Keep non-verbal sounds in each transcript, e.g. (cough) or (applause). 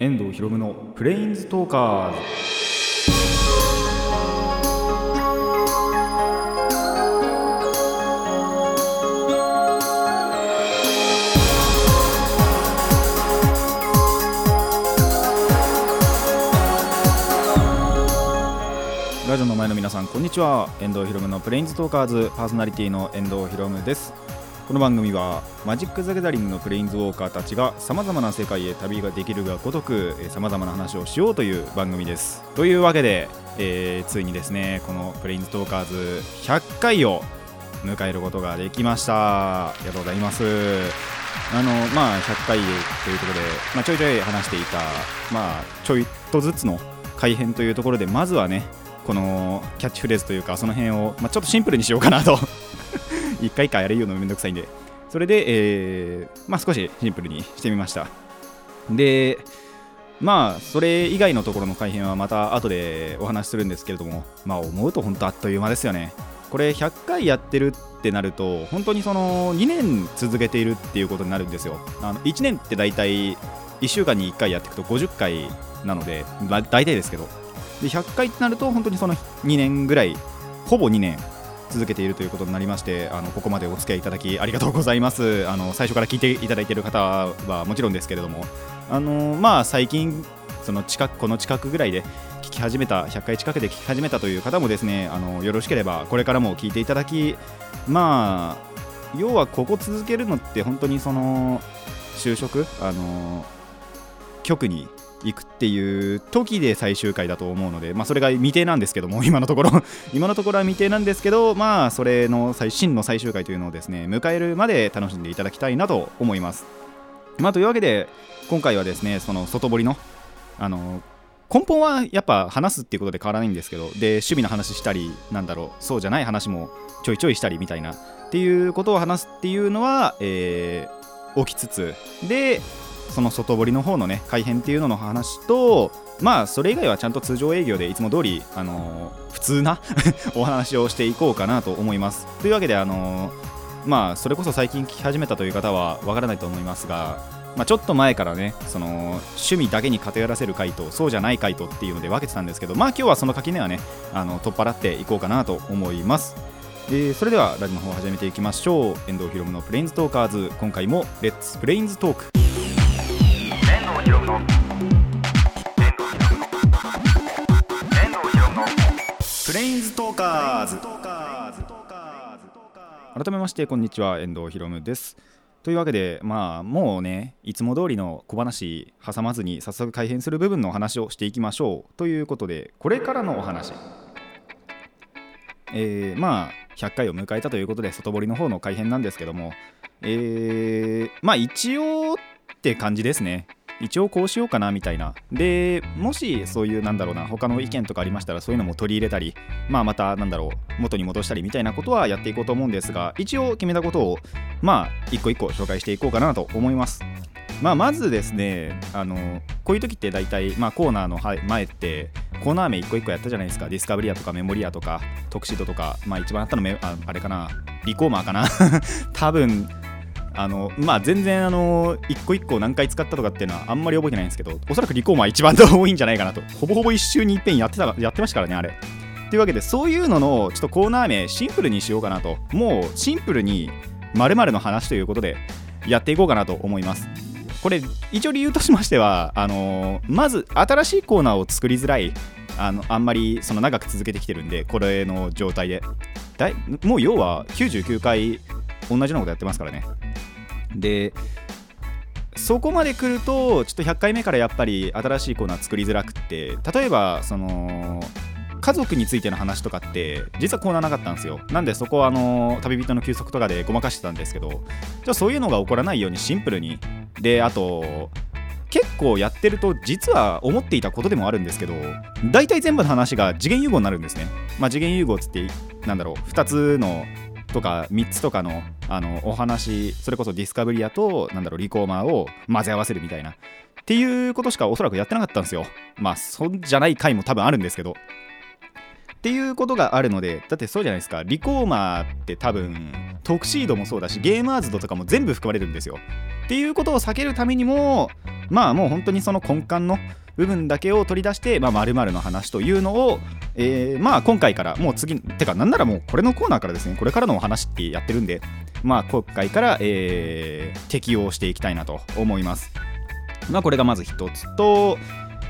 遠藤博夢のプレインズトーカー。ズラジオの前の皆さんこんにちは。遠藤博夢のプレインズトーカーズ。パーソナリティの遠藤博夢です。この番組はマジック・ザ・ギャザリングのプレインズウォーカーたちがさまざまな世界へ旅ができるがごとくさまざまな話をしようという番組です。というわけで、えーついにですねこのプレインズトーカーズ100回を迎えることができました。ありがとうございます。あのまあ100回ということで、まあ、ちょいちょい話していたまあちょいとずつの改編というところでまずはねこのキャッチフレーズというかその辺を、まあ、ちょっとシンプルにしようかなと一回一回やれるのめんどくさいんで。それで、えーまあ、少しシンプルにしてみました。でまあそれ以外のところの改編はまた後でお話しするんですけれども。まあ思うと本当あっという間ですよね。これ100回やってるってなると本当にその2年続けているっていうことになるんですよ。あの1年って大体1週間に1回やっていくと50回なので大体ですけど。で100回ってなると本当にその2年ぐらいほぼ2年続けているということになりましてあのここまでお付き合いいただきありがとうございます。あの最初から聞いていただいている方はもちろんですけれどもあのまあ最近その近くこの近くぐらいで聞き始めた100回近くで聞き始めたという方もですねあのよろしければこれからも聞いていただきまあ要はここ続けるのって本当にその就職あの局に行くっていう時で最終回だと思うので、まあ、それが未定なんですけども (laughs) 今のところ。(laughs) 今のところは未定なんですけどまあそれの最真の最終回というのをですね迎えるまで楽しんでいただきたいなと思います、まあ、というわけで今回はですねその外堀のあの根本はやっぱ話すっていうことで変わらないんですけどで趣味の話したりなんだろうそうじゃない話もちょいちょいしたりみたいなっていうことを話すっていうのは、えー、起きつつでその外堀の方のね改編っていうのの話とまあそれ以外はちゃんと通常営業でいつも通りあのー普通な (laughs) お話をしていこうかなと思います。というわけであのーまあそれこそ最近聞き始めたという方はわからないと思いますがまあ、ちょっと前からねその趣味だけに偏らせる回とそうじゃない回とっていうので分けてたんですけどまあ今日はその垣根はねあの取っ払っていこうかなと思います。えーそれではラジオの方を始めていきましょう。遠藤ひろむのプレインズトーカーズ今回もレッツプレインズトーク遠藤ひろむのプレインズトーカーズ改めましてこんにちは。遠藤ひろむです。というわけでまあもうねいつも通りの小話挟まずに早速改変する部分のお話をしていきましょうということでこれからのお話。えーまあ100回を迎えたということで外堀の方の改編なんですけども。えーまあ一応って感じですね一応こうしようかなみたいな。でもしそういうなんだろうな他の意見とかありましたらそういうのも取り入れたりまあまたなんだろう元に戻したりみたいなことはやっていこうと思うんですが一応決めたことをまあ一個一個紹介していこうかなと思います。まあまずですねあのこういう時って大体、まあ、コーナーの前ってコーナー名一個一個やったじゃないですか。ディスカブリアとかメモリアとかトクシドとかまあ一番あったのああれかなリコーマーかな。(laughs) 多分あのまあ全然あの一個一個何回使ったとかっていうのはあんまり覚えてないんですけどおそらくリコーマー一番多いんじゃないかなと。ほぼほぼ一周に一遍やってたやってましたからねあれ。というわけでそういうののちょっとコーナー名シンプルにしようかなと。もうシンプルに〇〇の話ということでやっていこうかなと思います。これ一応理由としましてはあのまず新しいコーナーを作りづらいあのあんまりその長く続けてきてるんでこれの状態で。だいもう要は99回同じようなことやってますからね。でそこまで来るとちょっと100回目からやっぱり新しいコーナー作りづらくって例えばその家族についての話とかって実はコーナーなかったんですよ。なんでそこはあの旅人の休息とかでごまかしてたんですけどじゃあそういうのが起こらないようにシンプルに。であと結構やってると実は思っていたことでもあるんですけど大体全部の話が次元融合になるんですね。まあ次元融合つってなんだろう2つのとか3つとかのあのお話それこそディスカブリアとなんだろうリコーマーを混ぜ合わせるみたいなっていうことしかおそらくやってなかったんですよ。まあそんじゃない回も多分あるんですけど。っていうことがあるのでだってそうじゃないですか。リコーマーって多分トクシードもそうだしゲーマーズドとかも全部含まれるんですよ。っていうことを避けるためにもまあもう本当にその根幹の部分だけを取り出してまあ〇〇の話というのを、えーまあ今回からもう次てかなんならもうこれのコーナーからですね。これからのお話ってやってるんでまあ今回から、えー適用していきたいなと思います。まあこれがまず一つと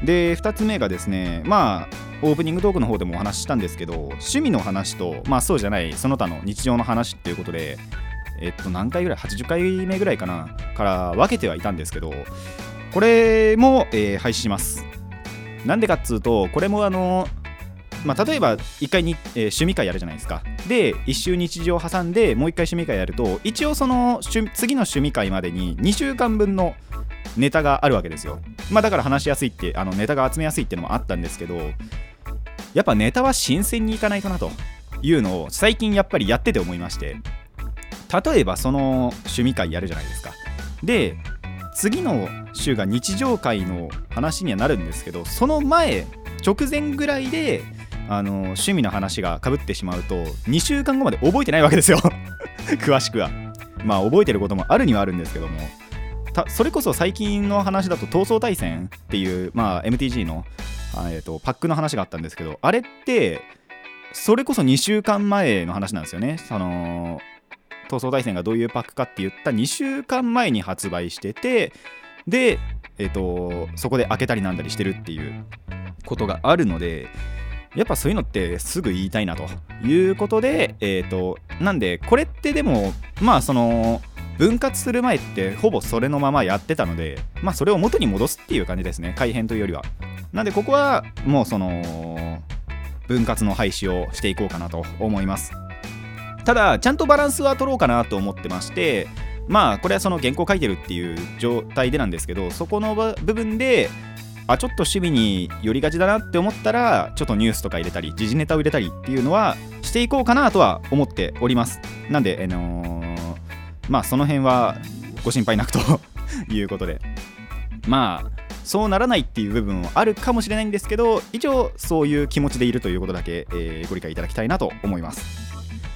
で2つ目がですねまあオープニングトークの方でもお話ししたんですけど趣味の話とまあそうじゃないその他の日常の話っていうことでえっと何回ぐらい80回目ぐらいかなから分けてはいたんですけどこれも、えー廃止します。なんでかっつうとこれもあのまあ、例えば1回に、えー趣味会やるじゃないですか。で1週日常挟んでもう1回趣味会やると一応その次の趣味会までに2週間分のネタがあるわけですよ。まあだから話しやすいってあのネタが集めやすいっていうのもあったんですけどやっぱネタは新鮮にいかないかなと。いうのを最近やっぱりやってて思いまして。例えばその趣味会やるじゃないですか。で次の週が日常会の話にはなるんですけどその前直前ぐらいであの趣味の話がかぶってしまうと2週間後まで覚えてないわけですよ。(laughs) 詳しくは。まあ覚えてることもあるにはあるんですけども。それこそ最近の話だと闘争対戦っていう、まあ、MTG の、えー、とパックの話があったんですけどあれってそれこそ2週間前の話なんですよね。その闘争対戦がどういうパックかって言った2週間前に発売しててで、えー、とそこで開けたりなんだりしてるっていうことがあるのでやっぱそういうのってすぐ言いたいなということで、えー、となんでこれってでもまあその分割する前ってほぼそれのままやってたのでまあそれを元に戻すっていう感じですね。改変というよりは。なんでここはもうその分割の廃止をしていこうかなと思います。ただちゃんとバランスは取ろうかなと思ってましてまあこれはその原稿書いてるっていう状態でなんですけどそこの部分であちょっと守備に寄りがちだなって思ったらちょっとニュースとか入れたり時事ネタを入れたりっていうのはしていこうかなとは思っております。なんで、あのーまあその辺はご心配なくと (laughs) いうことで。まあそうならないっていう部分はあるかもしれないんですけど一応そういう気持ちでいるということだけ、えーご理解いただきたいなと思います。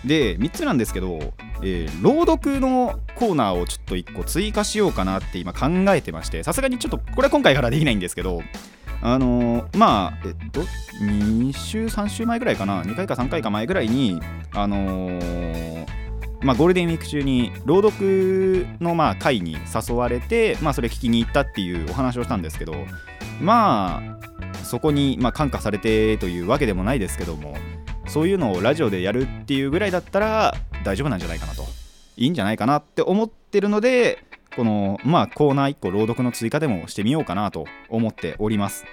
で3つなんですけど、えー朗読のコーナーをちょっと1個追加しようかなって今考えてましてさすがにちょっとこれは今回からできないんですけどあのーまあえっと2週3週前ぐらいかな？2回か3回か前ぐらいにあのーまあ、ゴールデンウィーク中に朗読のまあ会に誘われて、まあ、それ聞きに行ったっていうお話をしたんですけどまあそこにまあ感化されてというわけでもないですけどもそういうのをラジオでやるっていうぐらいだったら大丈夫なんじゃないかなと。いいんじゃないかなって思ってるのでこのまあコーナー1個朗読の追加でもしてみようかなと思っております。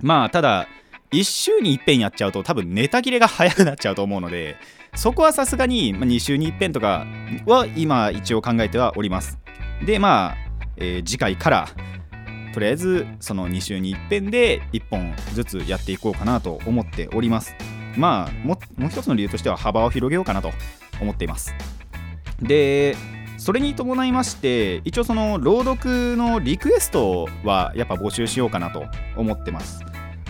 まあただ1週に1遍やっちゃうと多分ネタ切れが早くなっちゃうと思うのでそこはさすがに2週に1遍とかは今一応考えてはおります。でまあ、えー次回からとりあえずその2週に1遍で1本ずつやっていこうかなと思っております。まあももう一つの理由としては幅を広げようかなと思っています。でそれに伴いまして一応その朗読のリクエストはやっぱ募集しようかなと思ってます。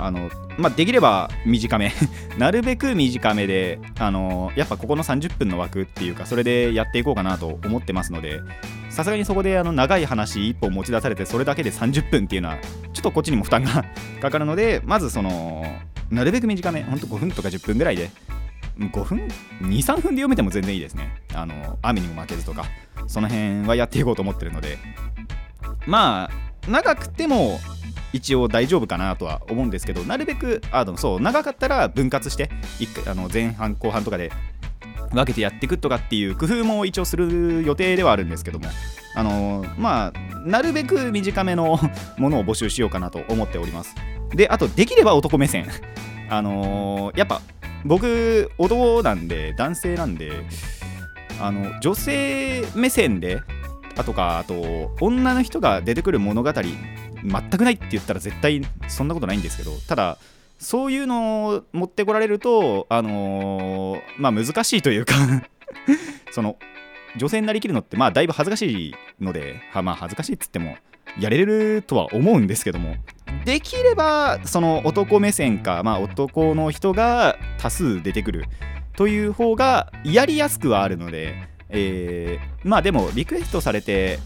あのまあ、できれば短め。(laughs) なるべく短めであのやっぱここの30分の枠っていうかそれでやっていこうかなと思ってますのでさすがにそこであの長い話1本持ち出されてそれだけで30分っていうのはちょっとこっちにも負担が (laughs) かかるのでまずそのなるべく短めほんと5分とか10分ぐらいで5分23分で読めても全然いいですね。あの雨にも負けずとかその辺はやっていこうと思ってるので。まあ長くても一応大丈夫かなとは思うんですけどなるべくあでもそう長かったら分割して一あの前半後半とかで分けてやっていくとかっていう工夫も一応する予定ではあるんですけどもあのまあなるべく短めの (laughs) ものを募集しようかなと思っております。であとできれば男目線。(laughs) あのやっぱ僕男なんで男性なんであの女性目線であとかあと女の人が出てくる物語全くないって言ったら絶対そんなことないんですけどただそういうのを持ってこられるとあのーまあ難しいというか (laughs) その女性になりきるのってまあだいぶ恥ずかしいのではまあ恥ずかしいっつってもやれるとは思うんですけどもできればその男目線か、まあ、男の人が多数出てくるという方がやりやすくはあるので、えーまあでもリクエストされて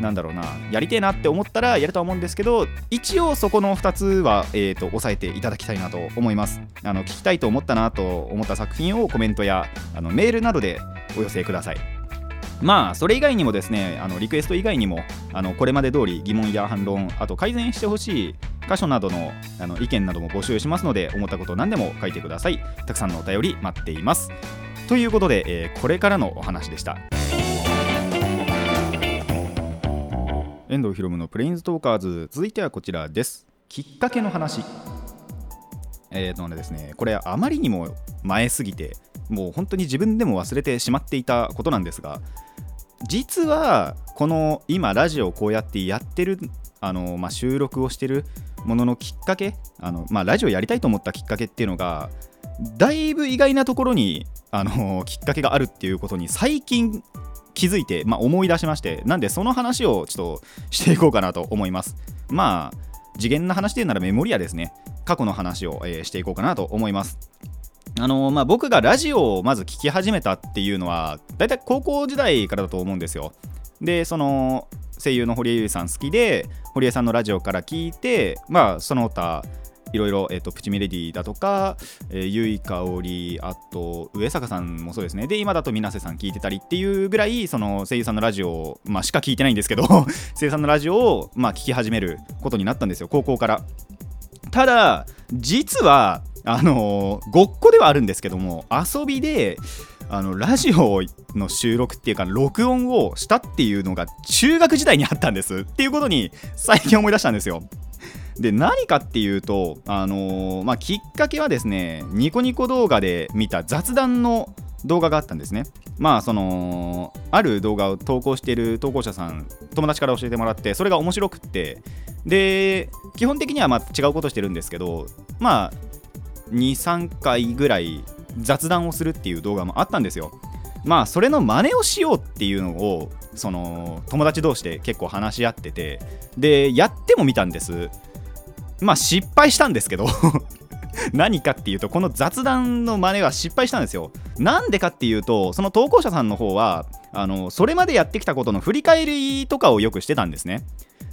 なんだろうなやりてえなって思ったらやるとは思うんですけど一応そこの2つは、えー、と押さえていただきたいなと思います。あの聞きたいと思ったなと思った作品をコメントやあのメールなどでお寄せください。まあそれ以外にもですねあのリクエスト以外にもあのこれまで通り疑問や反論あと改善してほしい箇所などのあの意見なども募集しますので思ったこと何でも書いてください。たくさんのお便り待っています。ということで、えーこれからのお話でした。遠藤ひろむのプレインズトーカーズ。続いてはこちらです。きっかけの話。えーとねですねこれあまりにも前すぎてもう本当に自分でも忘れてしまっていたことなんですが実はこの今ラジオをこうやってやってるあの、まあ、収録をしてるもののきっかけあの、まあ、ラジオやりたいと思ったきっかけっていうのがだいぶ意外なところにあのきっかけがあるっていうことに最近気づいて、まあ、思い出しましてなんでその話をちょっとしていこうかなと思います。まあ次元な話で言うならメモリアですね。過去の話を、えーしていこうかなと思います。あのまあ、僕がラジオをまず聞き始めたっていうのはだいたい高校時代からだと思うんですよ。でその声優の堀江由衣さん好きで堀江さんのラジオから聞いてまあその他いろいろ、えっとプチミレディだとか、えー、ゆいかおりあと上坂さんもそうですね。で今だと水瀬さん聞いてたりっていうぐらいその声優さんのラジオ、まあ、しか聞いてないんですけど (laughs) 声優さんのラジオを、まあ、聞き始めることになったんですよ。高校から。ただ実はあのーごっこではあるんですけども遊びであのラジオの収録っていうか録音をしたっていうのが中学時代にあったんです。っていうことに最近思い出したんですよ。で何かっていうと、あのーまあ、きっかけはですねニコニコ動画で見た雑談の動画があったんですね。まあそのある動画を投稿している投稿者さん友達から教えてもらってそれが面白くって。で基本的にはまあ違うことしてるんですけどまあ23回ぐらい雑談をするっていう動画もあったんですよ。まあそれの真似をしようっていうのをその友達同士で結構話し合っててでやってもみたんです。まあ失敗したんですけど (laughs) 何かっていうとこの雑談の真似は失敗したんですよ。なんでかっていうとその投稿者さんの方はあのそれまでやってきたことの振り返りとかをよくしてたんですね。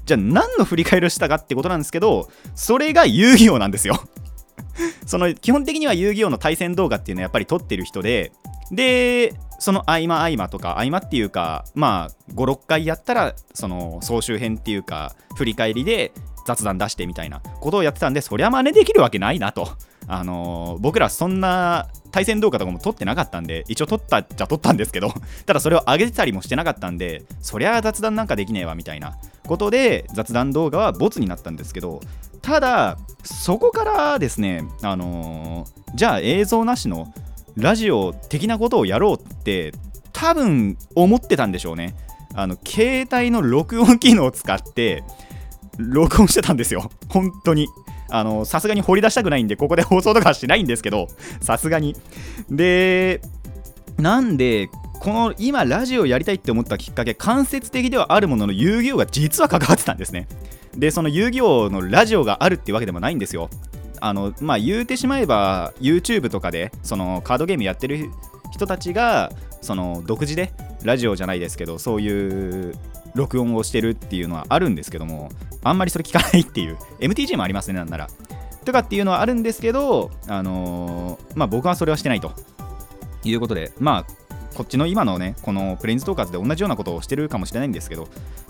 じゃあ何の振り返りをしたかってことなんですけどそれが遊戯王なんですよ。(laughs) その基本的には遊戯王の対戦動画っていうのはやっぱり撮ってる人ででその合間合間とか合間っていうかまあ56回やったらその総集編っていうか振り返りで雑談出してみたいなことをやってたんでそりゃ真似できるわけないなと。あのー僕らそんな対戦動画とかも撮ってなかったんで一応撮ったっちゃ撮ったんですけど (laughs) ただそれを上げてたりもしてなかったんでそりゃ雑談なんかできねえわみたいなことで雑談動画はボツになったんですけどただそこからですねあのーじゃあ映像なしのラジオ的なことをやろうって多分思ってたんでしょうねあの携帯の録音機能を使って録音してたんですよ。(laughs) 本当に。あのさすがに掘り出したくないんでここで放送とかはしないんですけどさすがに。でなんでこの今ラジオやりたいって思ったきっかけ間接的ではあるものの遊戯王が実は関わってたんですね。でその遊戯王のラジオがあるってわけでもないんですよ。あのまあ言うてしまえば YouTube とかでそのカードゲームやってる人たちがその独自でラジオじゃないですけどそういう録音をしてるっていうのはあるんですけどもあんまりそれ聞かないっていう (laughs) MTG もありますねなんなら。とかっていうのはあるんですけどあのーまあ僕はそれはしてないということでまあこっちの今のねこのプレインズトーカーズで同じようなことをしてるかもしれないんですけど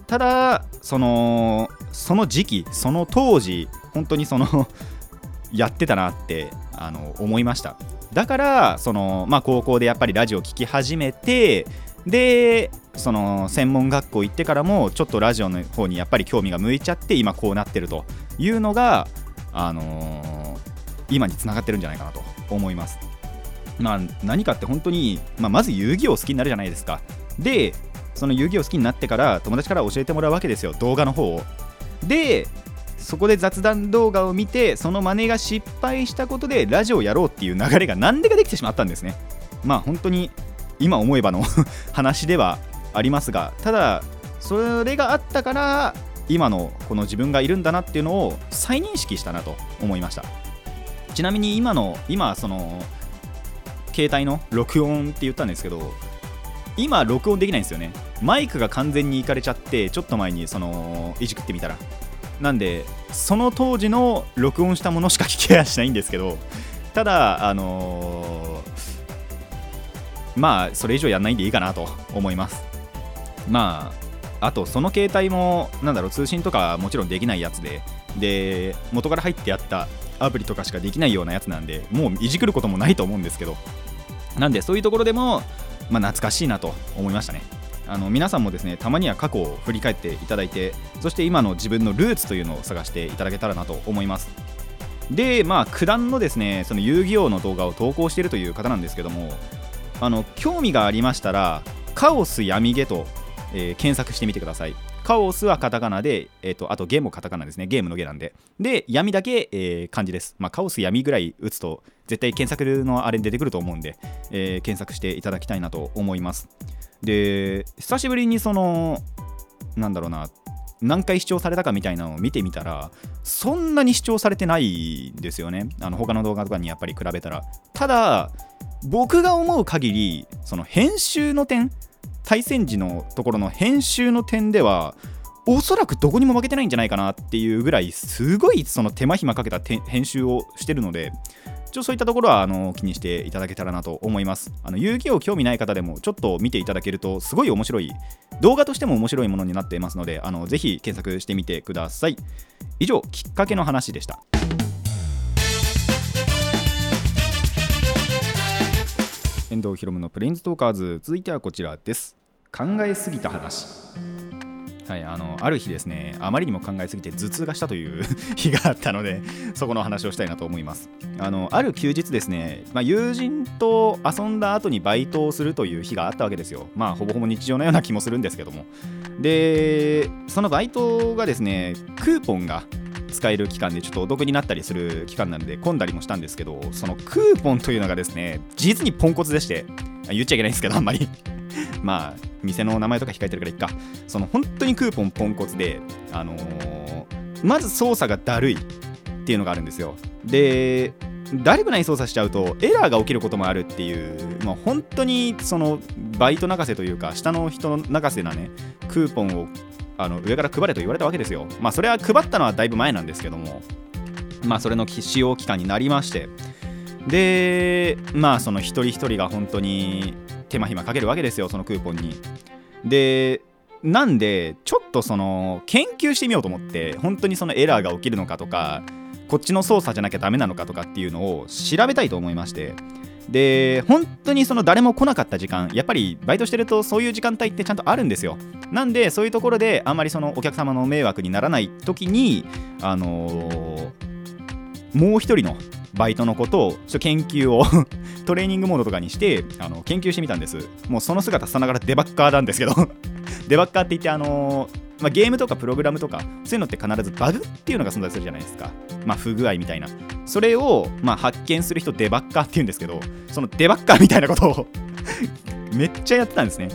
ただそのその時期その当時本当にその (laughs) やってたなってあの思いました。だからその、まあ、高校でやっぱりラジオ聞き始めてでその専門学校行ってからもちょっとラジオの方にやっぱり興味が向いちゃって今こうなってるというのが、あのー今につながってるんじゃないかなと思います。まあ、何かって本当に、まあ、まず遊戯王好きになるじゃないですか。でその遊戯王好きになってから友達から教えてもらうわけですよ動画の方を。でそこで雑談動画を見てその真似が失敗したことでラジオをやろうっていう流れが何でかできてしまったんですねまあ本当に今思えばの (laughs) 話ではありますがただそれがあったから今のこの自分がいるんだなっていうのを再認識したなと思いました。ちなみに今の今その携帯の録音って言ったんですけど今録音できないんですよね。マイクが完全にいかれちゃってちょっと前にそのいじくってみたら。なんでその当時の録音したものしか聞けやしないんですけどただあのーまあそれ以上やんないんでいいかなと思います。まああとその携帯もなんだろう通信とかもちろんできないやつでで元から入ってあったアプリとかしかできないようなやつなんでもういじくることもないと思うんですけどなんでそういうところでも、まあ、懐かしいなと思いましたね。あの皆さんもですねたまには過去を振り返っていただいてそして今の自分のルーツというのを探していただけたらなと思います。でまあ九段のですねその遊戯王の動画を投稿しているという方なんですけどもあの興味がありましたらカオス闇ゲと、えー検索してみてください。カオスはカタカナで、えー、とあとゲもカタカナですね。ゲームのゲなんで。で闇だけ、えー漢字です、まあ、カオス闇ぐらい打つと絶対検索のあれに出てくると思うんで、えー検索していただきたいなと思います。で久しぶりにそのなんだろうな何回視聴されたかみたいなのを見てみたらそんなに視聴されてないんですよね。あの他の動画とかにやっぱり比べたら。ただ僕が思う限りその編集の点対戦時のところの編集の点ではおそらくどこにも負けてないんじゃないかなっていうぐらいすごいその手間暇かけた編集をしてるのでちょそういったところはあの気にしていただけたらなと思います。あの遊戯王興味ない方でもちょっと見ていただけるとすごい面白い動画としても面白いものになっていますのであのぜひ検索してみてください。以上きっかけの話でした。遠藤ひろむのプレインズトーカーズ続いてはこちらです考えすぎた話はい、あのある日ですね、あまりにも考えすぎて頭痛がしたという日があったので、そこの話をしたいなと思います。あのある休日ですね、まあ、友人と遊んだ後にバイトをするという日があったわけですよ。まあ、ほぼほぼ日常のような気もするんですけども。で、そのバイトがですね、クーポンが使える期間でちょっとお得になったりする期間なので混んだりもしたんですけどそのクーポンというのがですね実にポンコツでして言っちゃいけないんですけどあんまり。(laughs) まあ店の名前とか控えてるからいっか。その本当にクーポンポンコツであのーまず操作がだるいっていうのがあるんですよ。でだるくない操作しちゃうとエラーが起きることもあるっていう、まあ、本当にそのバイト泣かせというか下の人泣かせなねクーポンをあの上から配れと言われたわけですよ。まあそれは配ったのはだいぶ前なんですけども。まあそれの使用期間になりまして。でまあその一人一人が本当に手間暇かけるわけですよそのクーポンに。でなんでちょっとその研究してみようと思って本当にそのエラーが起きるのかとかこっちの操作じゃなきゃダメなのかとかっていうのを調べたいと思いまして。で本当にその誰も来なかった時間やっぱりバイトしてるとそういう時間帯ってちゃんとあるんですよ。なんでそういうところであんまりそのお客様の迷惑にならない時にあのーもう一人のバイトのことをちょ研究を (laughs) トレーニングモードとかにしてあの研究してみたんです。もうその姿さながらデバッカーなんですけど (laughs) デバッカーって言ってあのーまあ、ゲームとかプログラムとかそういうのって必ずバグっていうのが存在するじゃないですか。まあ不具合みたいな。それを、まあ、発見する人デバッカーって言うんですけどそのデバッカーみたいなことを (laughs) めっちゃやってたんですね。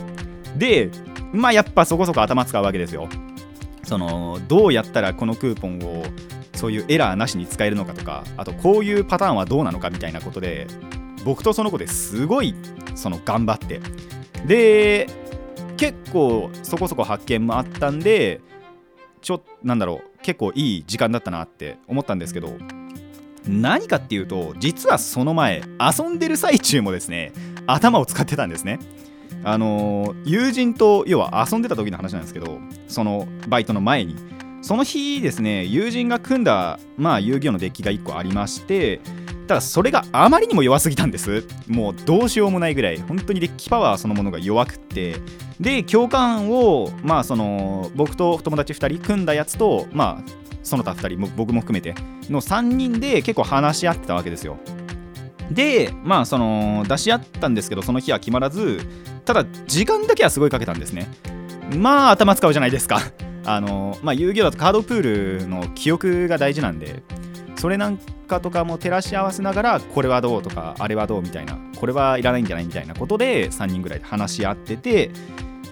でまあやっぱそこそこ頭使うわけですよ。そのどうやったらこのクーポンをそういうエラーなしに使えるのかとかあとこういうパターンはどうなのかみたいなことで僕とその子ですごいその頑張って。で結構そこそこ発見もあったんでちょなんだろう結構いい時間だったなって思ったんですけど何かっていうと実はその前遊んでる最中もですね頭を使ってたんですね。あの友人と要は遊んでた時の話なんですけどそのバイトの前にその日ですね友人が組んだまあ遊戯王のデッキが1個ありましてただそれがあまりにも弱すぎたんです。もうどうしようもないぐらい。本当にデッキパワーそのものが弱くって。で共感をまあその僕と友達2人組んだやつとまあその他2人も僕も含めての3人で結構話し合ってたわけですよ。でまあその出し合ったんですけどその日は決まらずただ時間だけはすごいかけたんですね。まあ頭使うじゃないですか。あのまあ遊戯王だとカードプールの記憶が大事なんでそれなんかとかも照らし合わせながらこれはどうとかあれはどうみたいなこれはいらないんじゃないみたいなことで3人ぐらいで話し合ってて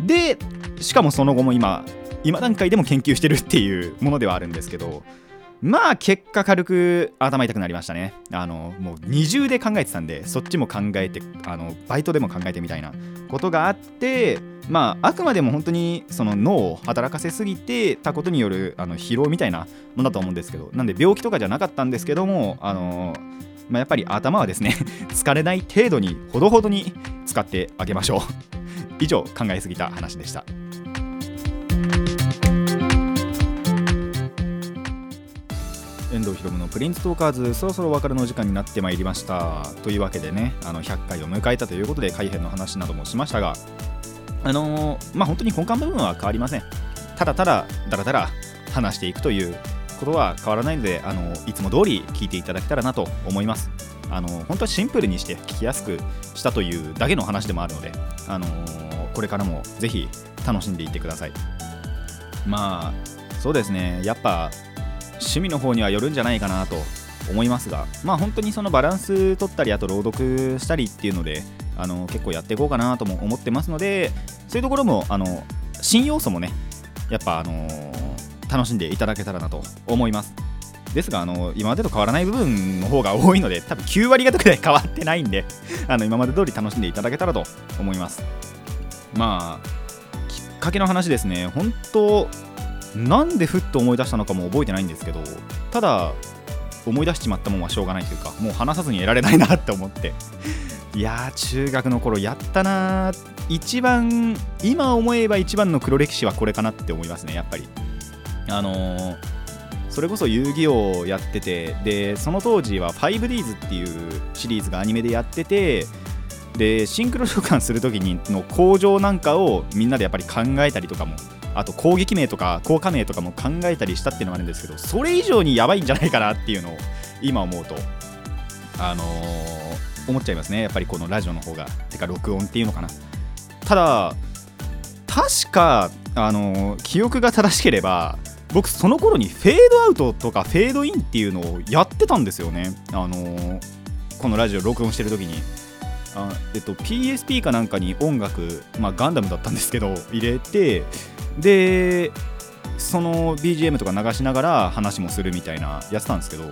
でしかもその後も今今段階でも研究してるっていうものではあるんですけどまあ結果軽く頭痛くなりましたね。あのもう二重で考えてたんでそっちも考えてあのバイトでも考えてみたいなことがあってまああくまでも本当にその脳を働かせすぎてたことによるあの疲労みたいなものだと思うんですけどなんで病気とかじゃなかったんですけどもあのまあ、やっぱり頭はですね (laughs) 疲れない程度にほどほどに使ってあげましょう。以上考えすぎた話でした。遠藤ひろのプリンストーカーズそろそろお別れの時間になってまいりました。というわけでねあの100回を迎えたということで改編の話などもしましたがあのー、まあ本当に根幹部分は変わりません。ただただだらだら話していくということは変わらないのであのいつも通り聞いていただけたらなと思います。あの本当はシンプルにして聞きやすくしたというだけの話でもあるので、あのー、これからもぜひ楽しんでいってください。まあそうですね。やっぱ趣味の方にはよるんじゃないかなと思いますがまあ本当にそのバランス取ったりあと朗読したりっていうのであの結構やっていこうかなとも思ってますのでそういうところもあの新要素もねやっぱあの、楽しんでいただけたらなと思います。ですがあの今までと変わらない部分の方が多いので多分9割方くらい変わってないんで (laughs) あの今まで通り楽しんでいただけたらと思います。まあきっかけの話ですね。本当なんでふっと思い出したのかも覚えてないんですけどただ思い出しちまったもんはしょうがないというかもう話さずに得られないなって思って。(laughs) いやー中学の頃やったな一番今思えば一番の黒歴史はこれかなって思いますねやっぱり。あのー、それこそ遊戯王をやっててでその当時は 5Ds っていうシリーズがアニメでやっててでシンクロ召喚する時にの工場なんかをみんなでやっぱり考えたりとかもあと攻撃名とか効果名とかも考えたりしたっていうのがあるんですけどそれ以上にやばいんじゃないかなっていうのを今思うとあのー、思っちゃいますね。やっぱりこのラジオの方がてか録音っていうのかな。ただ確かあのー、記憶が正しければ僕その頃にフェードアウトとかフェードインっていうのをやってたんですよね。あのー、このラジオ録音してる時に。あえっと PSP かなんかに音楽まあガンダムだったんですけど入れてでその BGM とか流しながら話もするみたいなやってたんですけど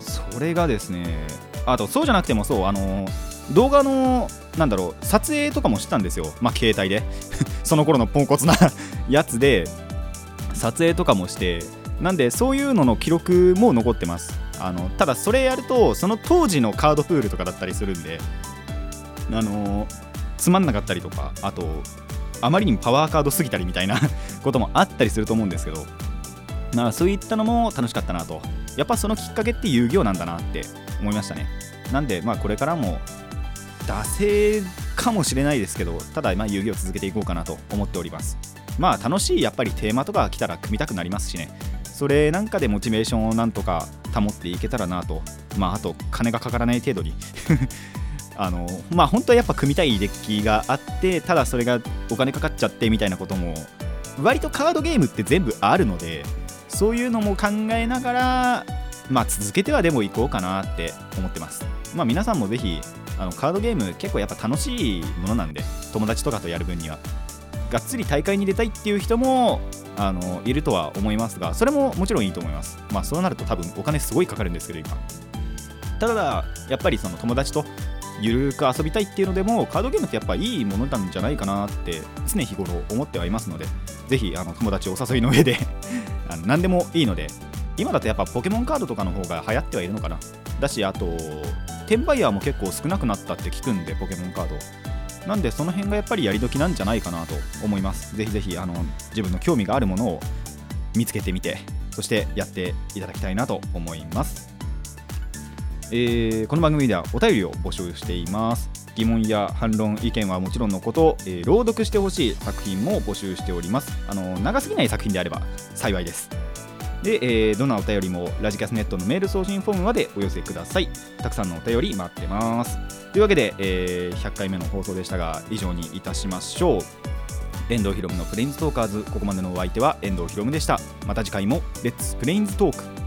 それがですねあとそうじゃなくてもそうあの動画のなんだろう撮影とかもしてたんですよ。まあ携帯で。(laughs) その頃のポンコツな (laughs) やつで撮影とかもして。なんでそういうのの記録も残ってます。あのただそれやるとその当時のカードプールとかだったりするんであのつまんなかったりとかあとあまりにもパワーカードすぎたりみたいな (laughs) こともあったりすると思うんですけどなそういったのも楽しかったなと。やっぱそのきっかけって遊戯王なんだなって思いましたね。なんでまあこれからも惰性かもしれないですけどただま遊戯を続けていこうかなと思っております。まあ楽しいやっぱりテーマとか来たら組みたくなりますしね。それなんかでモチベーションをなんとか保っていけたらなと。まああと金がかからない程度に。あのまあ本当はやっぱ組みたいデッキがあってただそれがお金かかっちゃってみたいなことも割とカードゲームって全部あるのでそういうのも考えながらまあ続けてはでも行こうかなって思ってます。まあ皆さんもぜひあのカードゲーム結構やっぱ楽しいものなんで友達とかとやる分には。がっつり大会に出たいっていう人もあのいるとは思いますがそれももちろんいいと思います。まあそうなると多分お金すごいかかるんですけど今。ただやっぱりその友達とゆるく遊びたいっていうのでもカードゲームってやっぱいいものなんじゃないかなって常日頃思ってはいますのでぜひあの友達お誘いの上で (laughs) あの何でもいいので今だとやっぱポケモンカードとかの方が流行ってはいるのかな。だしあと転売ヤーも結構少なくなったって聞くんでポケモンカード。なんでその辺がやっぱりやり時なんじゃないかなと思います。ぜひぜひあの自分の興味があるものを見つけてみてそしてやっていただきたいなと思います。えー、この番組ではお便りを募集しています。疑問や反論意見はもちろんのこと、えー、朗読してほしい作品も募集しております。あの長すぎない作品であれば幸いです。で、えー、どんなお便りもラジキャスネットのメール送信フォームまでお寄せください。たくさんのお便り待ってます。というわけで、えー、100回目の放送でしたが以上にいたしましょう。遠藤ひろむのプレインズトーカーズ。ここまでのお相手は遠藤ひろむでした。また次回もレッツプレインズトーク